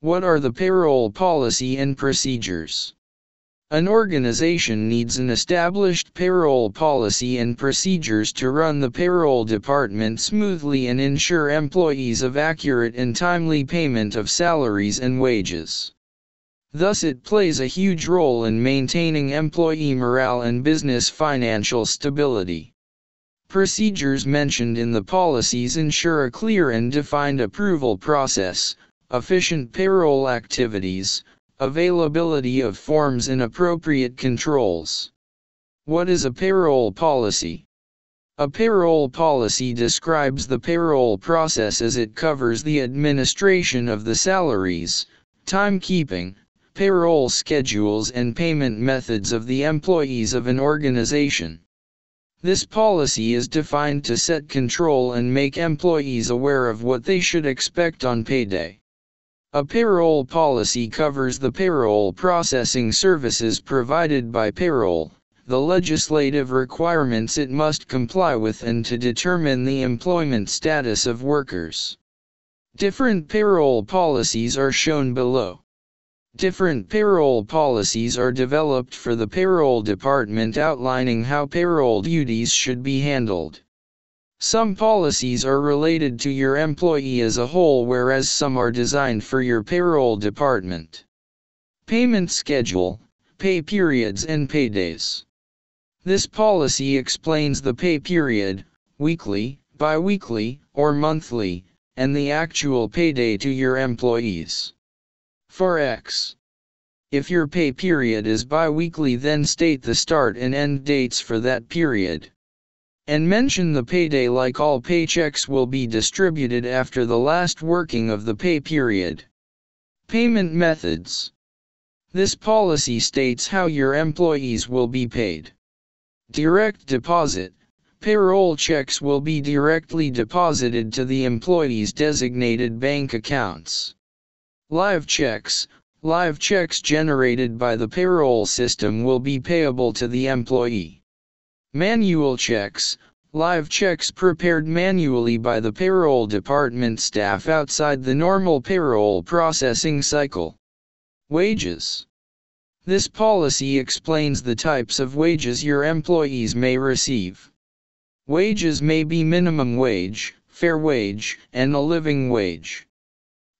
What are the payroll policy and procedures? An organization needs an established payroll policy and procedures to run the payroll department smoothly and ensure employees of accurate and timely payment of salaries and wages. Thus it plays a huge role in maintaining employee morale and business financial stability. Procedures mentioned in the policies ensure a clear and defined approval process, efficient payroll activities, Availability of forms and appropriate controls. What is a payroll policy? A payroll policy describes the payroll process as it covers the administration of the salaries, timekeeping, payroll schedules and payment methods of the employees of an organization. This policy is defined to set control and make employees aware of what they should expect on payday. A payroll policy covers the payroll processing services provided by payroll, the legislative requirements it must comply with and to determine the employment status of workers. Different payroll policies are shown below. Different payroll policies are developed for the payroll department outlining how payroll duties should be handled. Some policies are related to your employee as a whole whereas some are designed for your payroll department. Payment schedule, pay periods and paydays. This policy explains the pay period, weekly, bi-weekly, or monthly, and the actual payday to your employees. For X. If your pay period is bi-weekly then state the start and end dates for that period. And mention the payday like all paychecks will be distributed after the last working of the pay period. Payment methods. This policy states how your employees will be paid. Direct deposit. Payroll checks will be directly deposited to the employee's designated bank accounts. Live checks. Live checks generated by the payroll system will be payable to the employee. Manual checks, live checks prepared manually by the payroll department staff outside the normal payroll processing cycle. Wages. This policy explains the types of wages your employees may receive. Wages may be minimum wage, fair wage, and a living wage.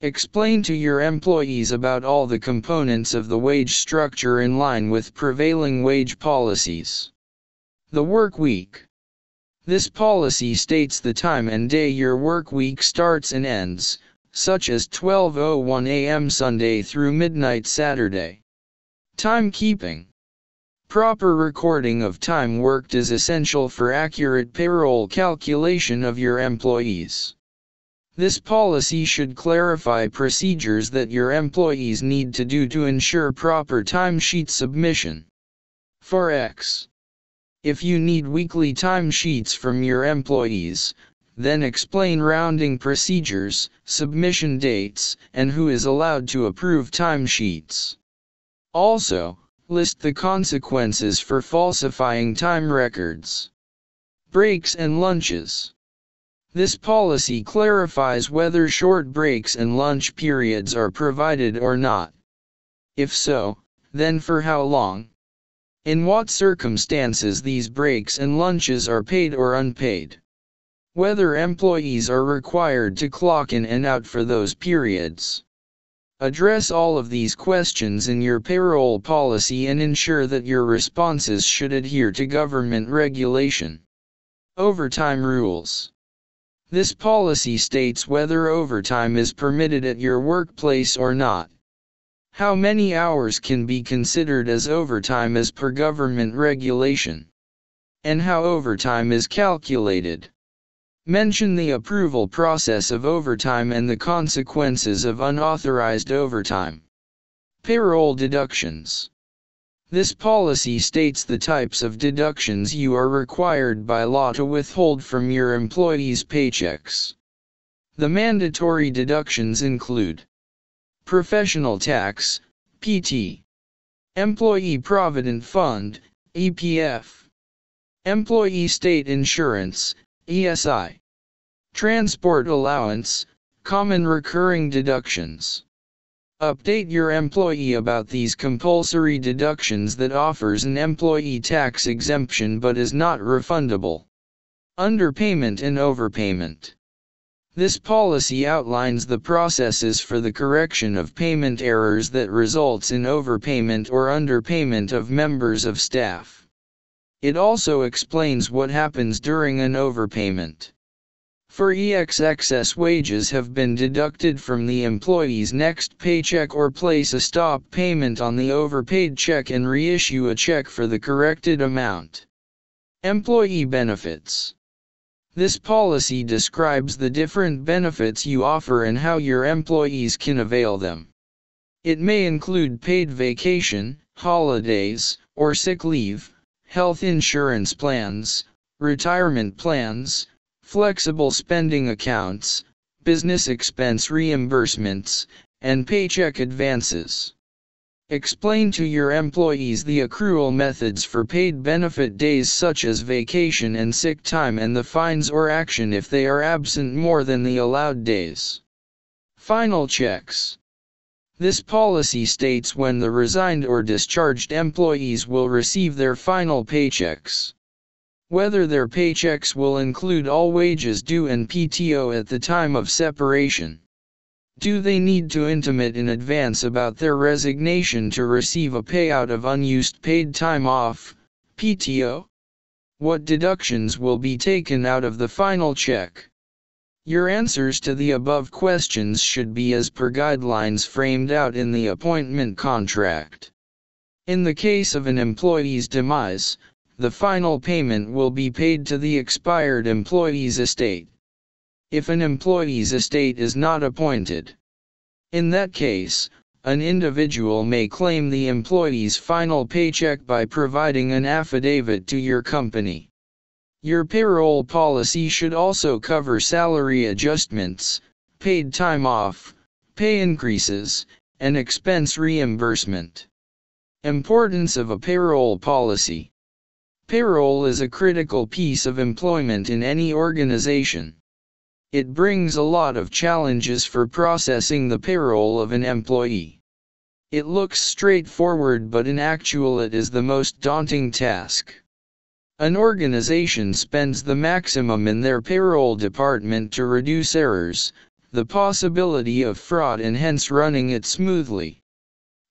Explain to your employees about all the components of the wage structure in line with prevailing wage policies. The work week. This policy states the time and day your work week starts and ends, such as 12.01 a.m. Sunday through midnight Saturday. Timekeeping. Proper recording of time worked is essential for accurate payroll calculation of your employees. This policy should clarify procedures that your employees need to do to ensure proper timesheet submission. For X. If you need weekly timesheets from your employees, then explain rounding procedures, submission dates, and who is allowed to approve timesheets. Also, list the consequences for falsifying time records. Breaks and lunches. This policy clarifies whether short breaks and lunch periods are provided or not. If so, then for how long? In what circumstances these breaks and lunches are paid or unpaid. Whether employees are required to clock in and out for those periods. Address all of these questions in your payroll policy and ensure that your responses should adhere to government regulation. Overtime rules. This policy states whether overtime is permitted at your workplace or not. How many hours can be considered as overtime as per government regulation? And how overtime is calculated? Mention the approval process of overtime and the consequences of unauthorized overtime. Payroll deductions. This policy states the types of deductions you are required by law to withhold from your employees' paychecks. The mandatory deductions include Professional Tax, PT. Employee Provident Fund, EPF. Employee State Insurance, ESI. Transport Allowance, Common Recurring Deductions. Update your employee about these compulsory deductions that offers an employee tax exemption but is not refundable. Underpayment and overpayment. This policy outlines the processes for the correction of payment errors that results in overpayment or underpayment of members of staff. It also explains what happens during an overpayment. For EX excess wages have been deducted from the employee's next paycheck or place a stop payment on the overpaid check and reissue a check for the corrected amount. Employee benefits. This policy describes the different benefits you offer and how your employees can avail them. It may include paid vacation, holidays, or sick leave, health insurance plans, retirement plans, flexible spending accounts, business expense reimbursements, and paycheck advances. Explain to your employees the accrual methods for paid benefit days such as vacation and sick time and the fines or action if they are absent more than the allowed days. Final checks. This policy states when the resigned or discharged employees will receive their final paychecks. Whether their paychecks will include all wages due and PTO at the time of separation. Do they need to intimate in advance about their resignation to receive a payout of unused paid time off, PTO? What deductions will be taken out of the final check? Your answers to the above questions should be as per guidelines framed out in the appointment contract. In the case of an employee's demise, the final payment will be paid to the expired employee's estate. If an employee's estate is not appointed. In that case, an individual may claim the employee's final paycheck by providing an affidavit to your company. Your payroll policy should also cover salary adjustments, paid time off, pay increases, and expense reimbursement. Importance of a payroll policy. Payroll is a critical piece of employment in any organization. It brings a lot of challenges for processing the payroll of an employee. It looks straightforward but in actual it is the most daunting task. An organization spends the maximum in their payroll department to reduce errors, the possibility of fraud and hence running it smoothly.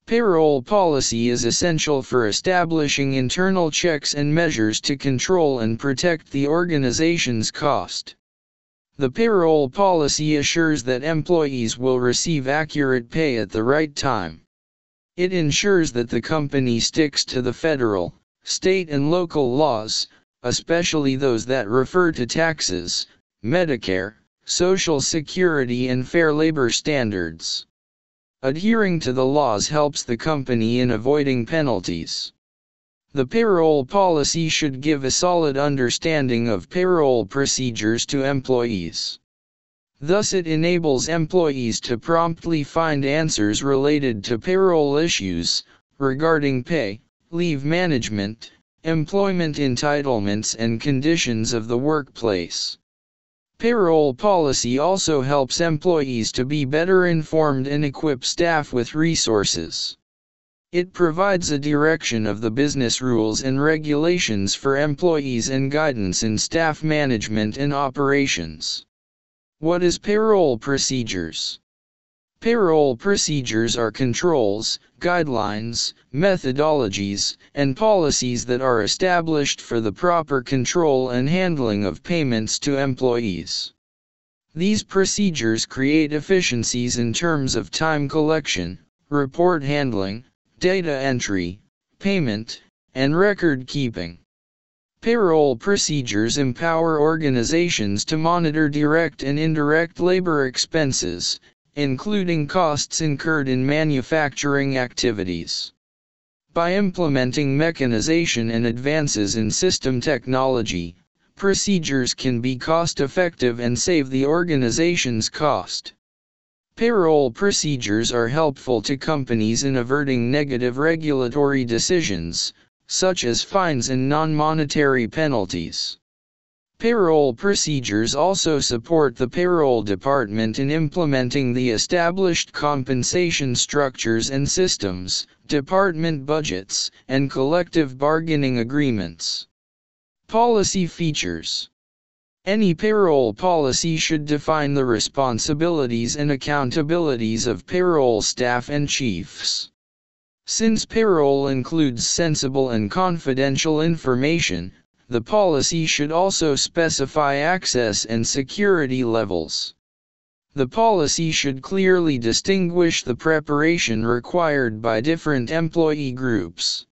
Payroll policy is essential for establishing internal checks and measures to control and protect the organization's cost. The payroll policy assures that employees will receive accurate pay at the right time. It ensures that the company sticks to the federal, state and local laws, especially those that refer to taxes, Medicare, Social Security and fair labor standards. Adhering to the laws helps the company in avoiding penalties. The payroll policy should give a solid understanding of payroll procedures to employees. Thus it enables employees to promptly find answers related to payroll issues, regarding pay, leave management, employment entitlements and conditions of the workplace. Payroll policy also helps employees to be better informed and equip staff with resources. It provides a direction of the business rules and regulations for employees and guidance in staff management and operations. What is payroll procedures? Payroll procedures are controls, guidelines, methodologies, and policies that are established for the proper control and handling of payments to employees. These procedures create efficiencies in terms of time collection, report handling, data entry, payment, and record keeping. Payroll procedures empower organizations to monitor direct and indirect labor expenses, including costs incurred in manufacturing activities. By implementing mechanization and advances in system technology, procedures can be cost-effective and save the organization's cost. Payroll procedures are helpful to companies in averting negative regulatory decisions, such as fines and non-monetary penalties. Payroll procedures also support the payroll department in implementing the established compensation structures and systems, department budgets, and collective bargaining agreements. Policy features Any payroll policy should define the responsibilities and accountabilities of payroll staff and chiefs. Since payroll includes sensible and confidential information, the policy should also specify access and security levels. The policy should clearly distinguish the preparation required by different employee groups.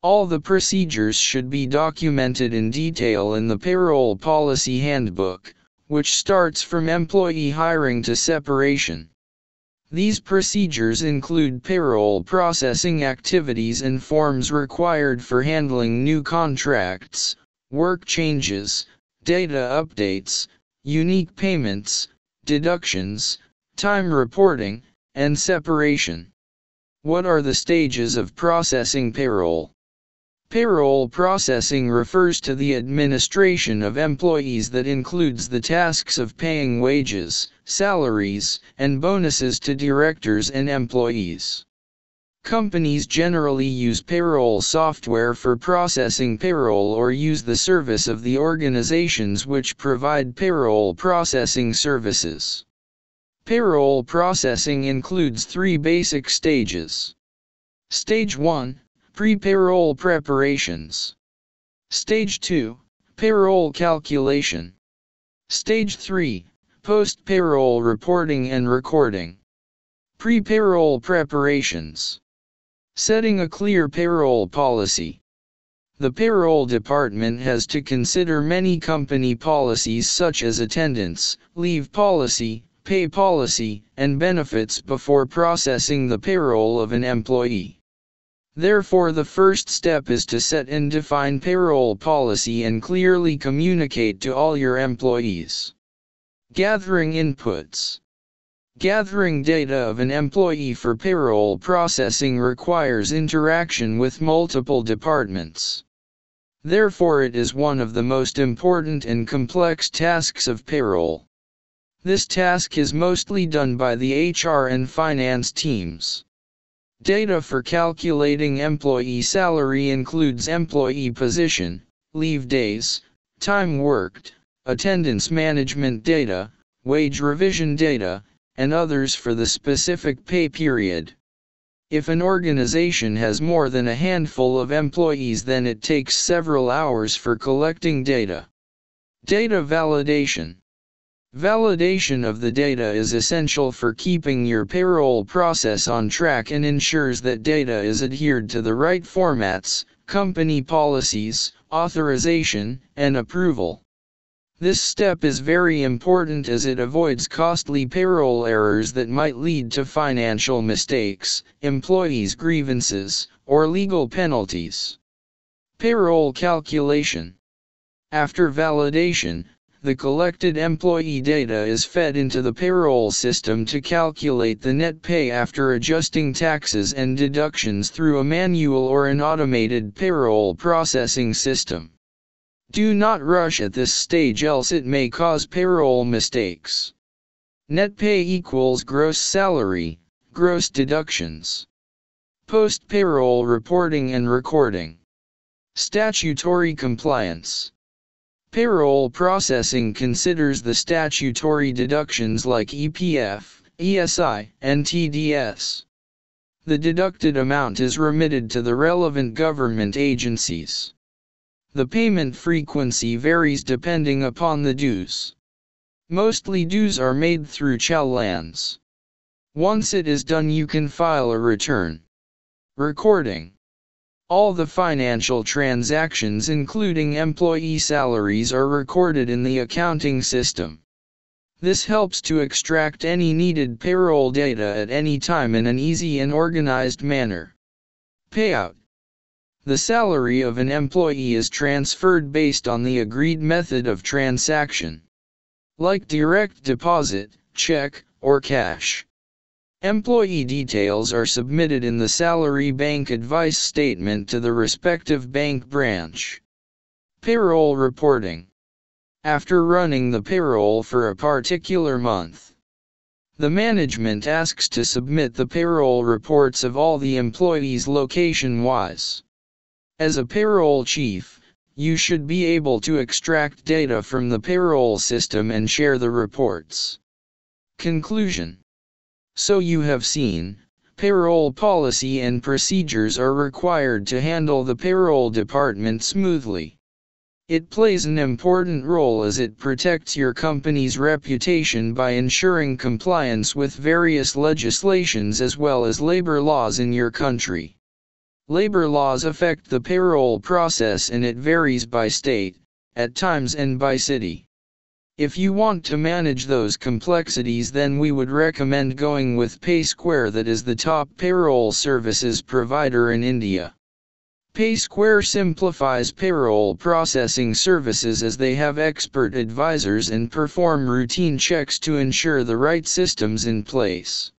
All the procedures should be documented in detail in the Payroll Policy Handbook, which starts from employee hiring to separation. These procedures include payroll processing activities and forms required for handling new contracts, work changes, data updates, unique payments, deductions, time reporting, and separation. What are the stages of processing payroll? Payroll processing refers to the administration of employees that includes the tasks of paying wages, salaries, and bonuses to directors and employees. Companies generally use payroll software for processing payroll or use the service of the organizations which provide payroll processing services. Payroll processing includes three basic stages. Stage 1 Pre-payroll preparations. Stage 2. Payroll calculation. Stage 3. Post-payroll reporting and recording. Pre-payroll preparations. Setting a clear payroll policy. The payroll department has to consider many company policies such as attendance, leave policy, pay policy, and benefits before processing the payroll of an employee. Therefore the first step is to set and define payroll policy and clearly communicate to all your employees. Gathering inputs. Gathering data of an employee for payroll processing requires interaction with multiple departments. Therefore it is one of the most important and complex tasks of payroll. This task is mostly done by the HR and finance teams. Data for calculating employee salary includes employee position, leave days, time worked, attendance management data, wage revision data, and others for the specific pay period. If an organization has more than a handful of employees then it takes several hours for collecting data. Data validation Validation of the data is essential for keeping your payroll process on track and ensures that data is adhered to the right formats, company policies, authorization, and approval. This step is very important as it avoids costly payroll errors that might lead to financial mistakes, employees' grievances, or legal penalties. Payroll calculation. After validation, the collected employee data is fed into the payroll system to calculate the net pay after adjusting taxes and deductions through a manual or an automated payroll processing system. Do not rush at this stage else it may cause payroll mistakes. Net pay equals gross salary, gross deductions. Post-payroll reporting and recording. Statutory compliance. Payroll processing considers the statutory deductions like EPF, ESI, and TDS. The deducted amount is remitted to the relevant government agencies. The payment frequency varies depending upon the dues. Mostly dues are made through challans. Once it is done you can file a return. Recording all the financial transactions including employee salaries are recorded in the accounting system. This helps to extract any needed payroll data at any time in an easy and organized manner. Payout The salary of an employee is transferred based on the agreed method of transaction. Like direct deposit, check, or cash. Employee details are submitted in the salary bank advice statement to the respective bank branch. Payroll reporting. after running the payroll for a particular month. The management asks to submit the payroll reports of all the employees location-wise. As a payroll chief, you should be able to extract data from the payroll system and share the reports. Conclusion So you have seen, payroll policy and procedures are required to handle the payroll department smoothly. It plays an important role as it protects your company's reputation by ensuring compliance with various legislations as well as labor laws in your country. Labor laws affect the payroll process and it varies by state, at times and by city. If you want to manage those complexities then we would recommend going with PaySquare that is the top payroll services provider in India. PaySquare simplifies payroll processing services as they have expert advisors and perform routine checks to ensure the right systems in place.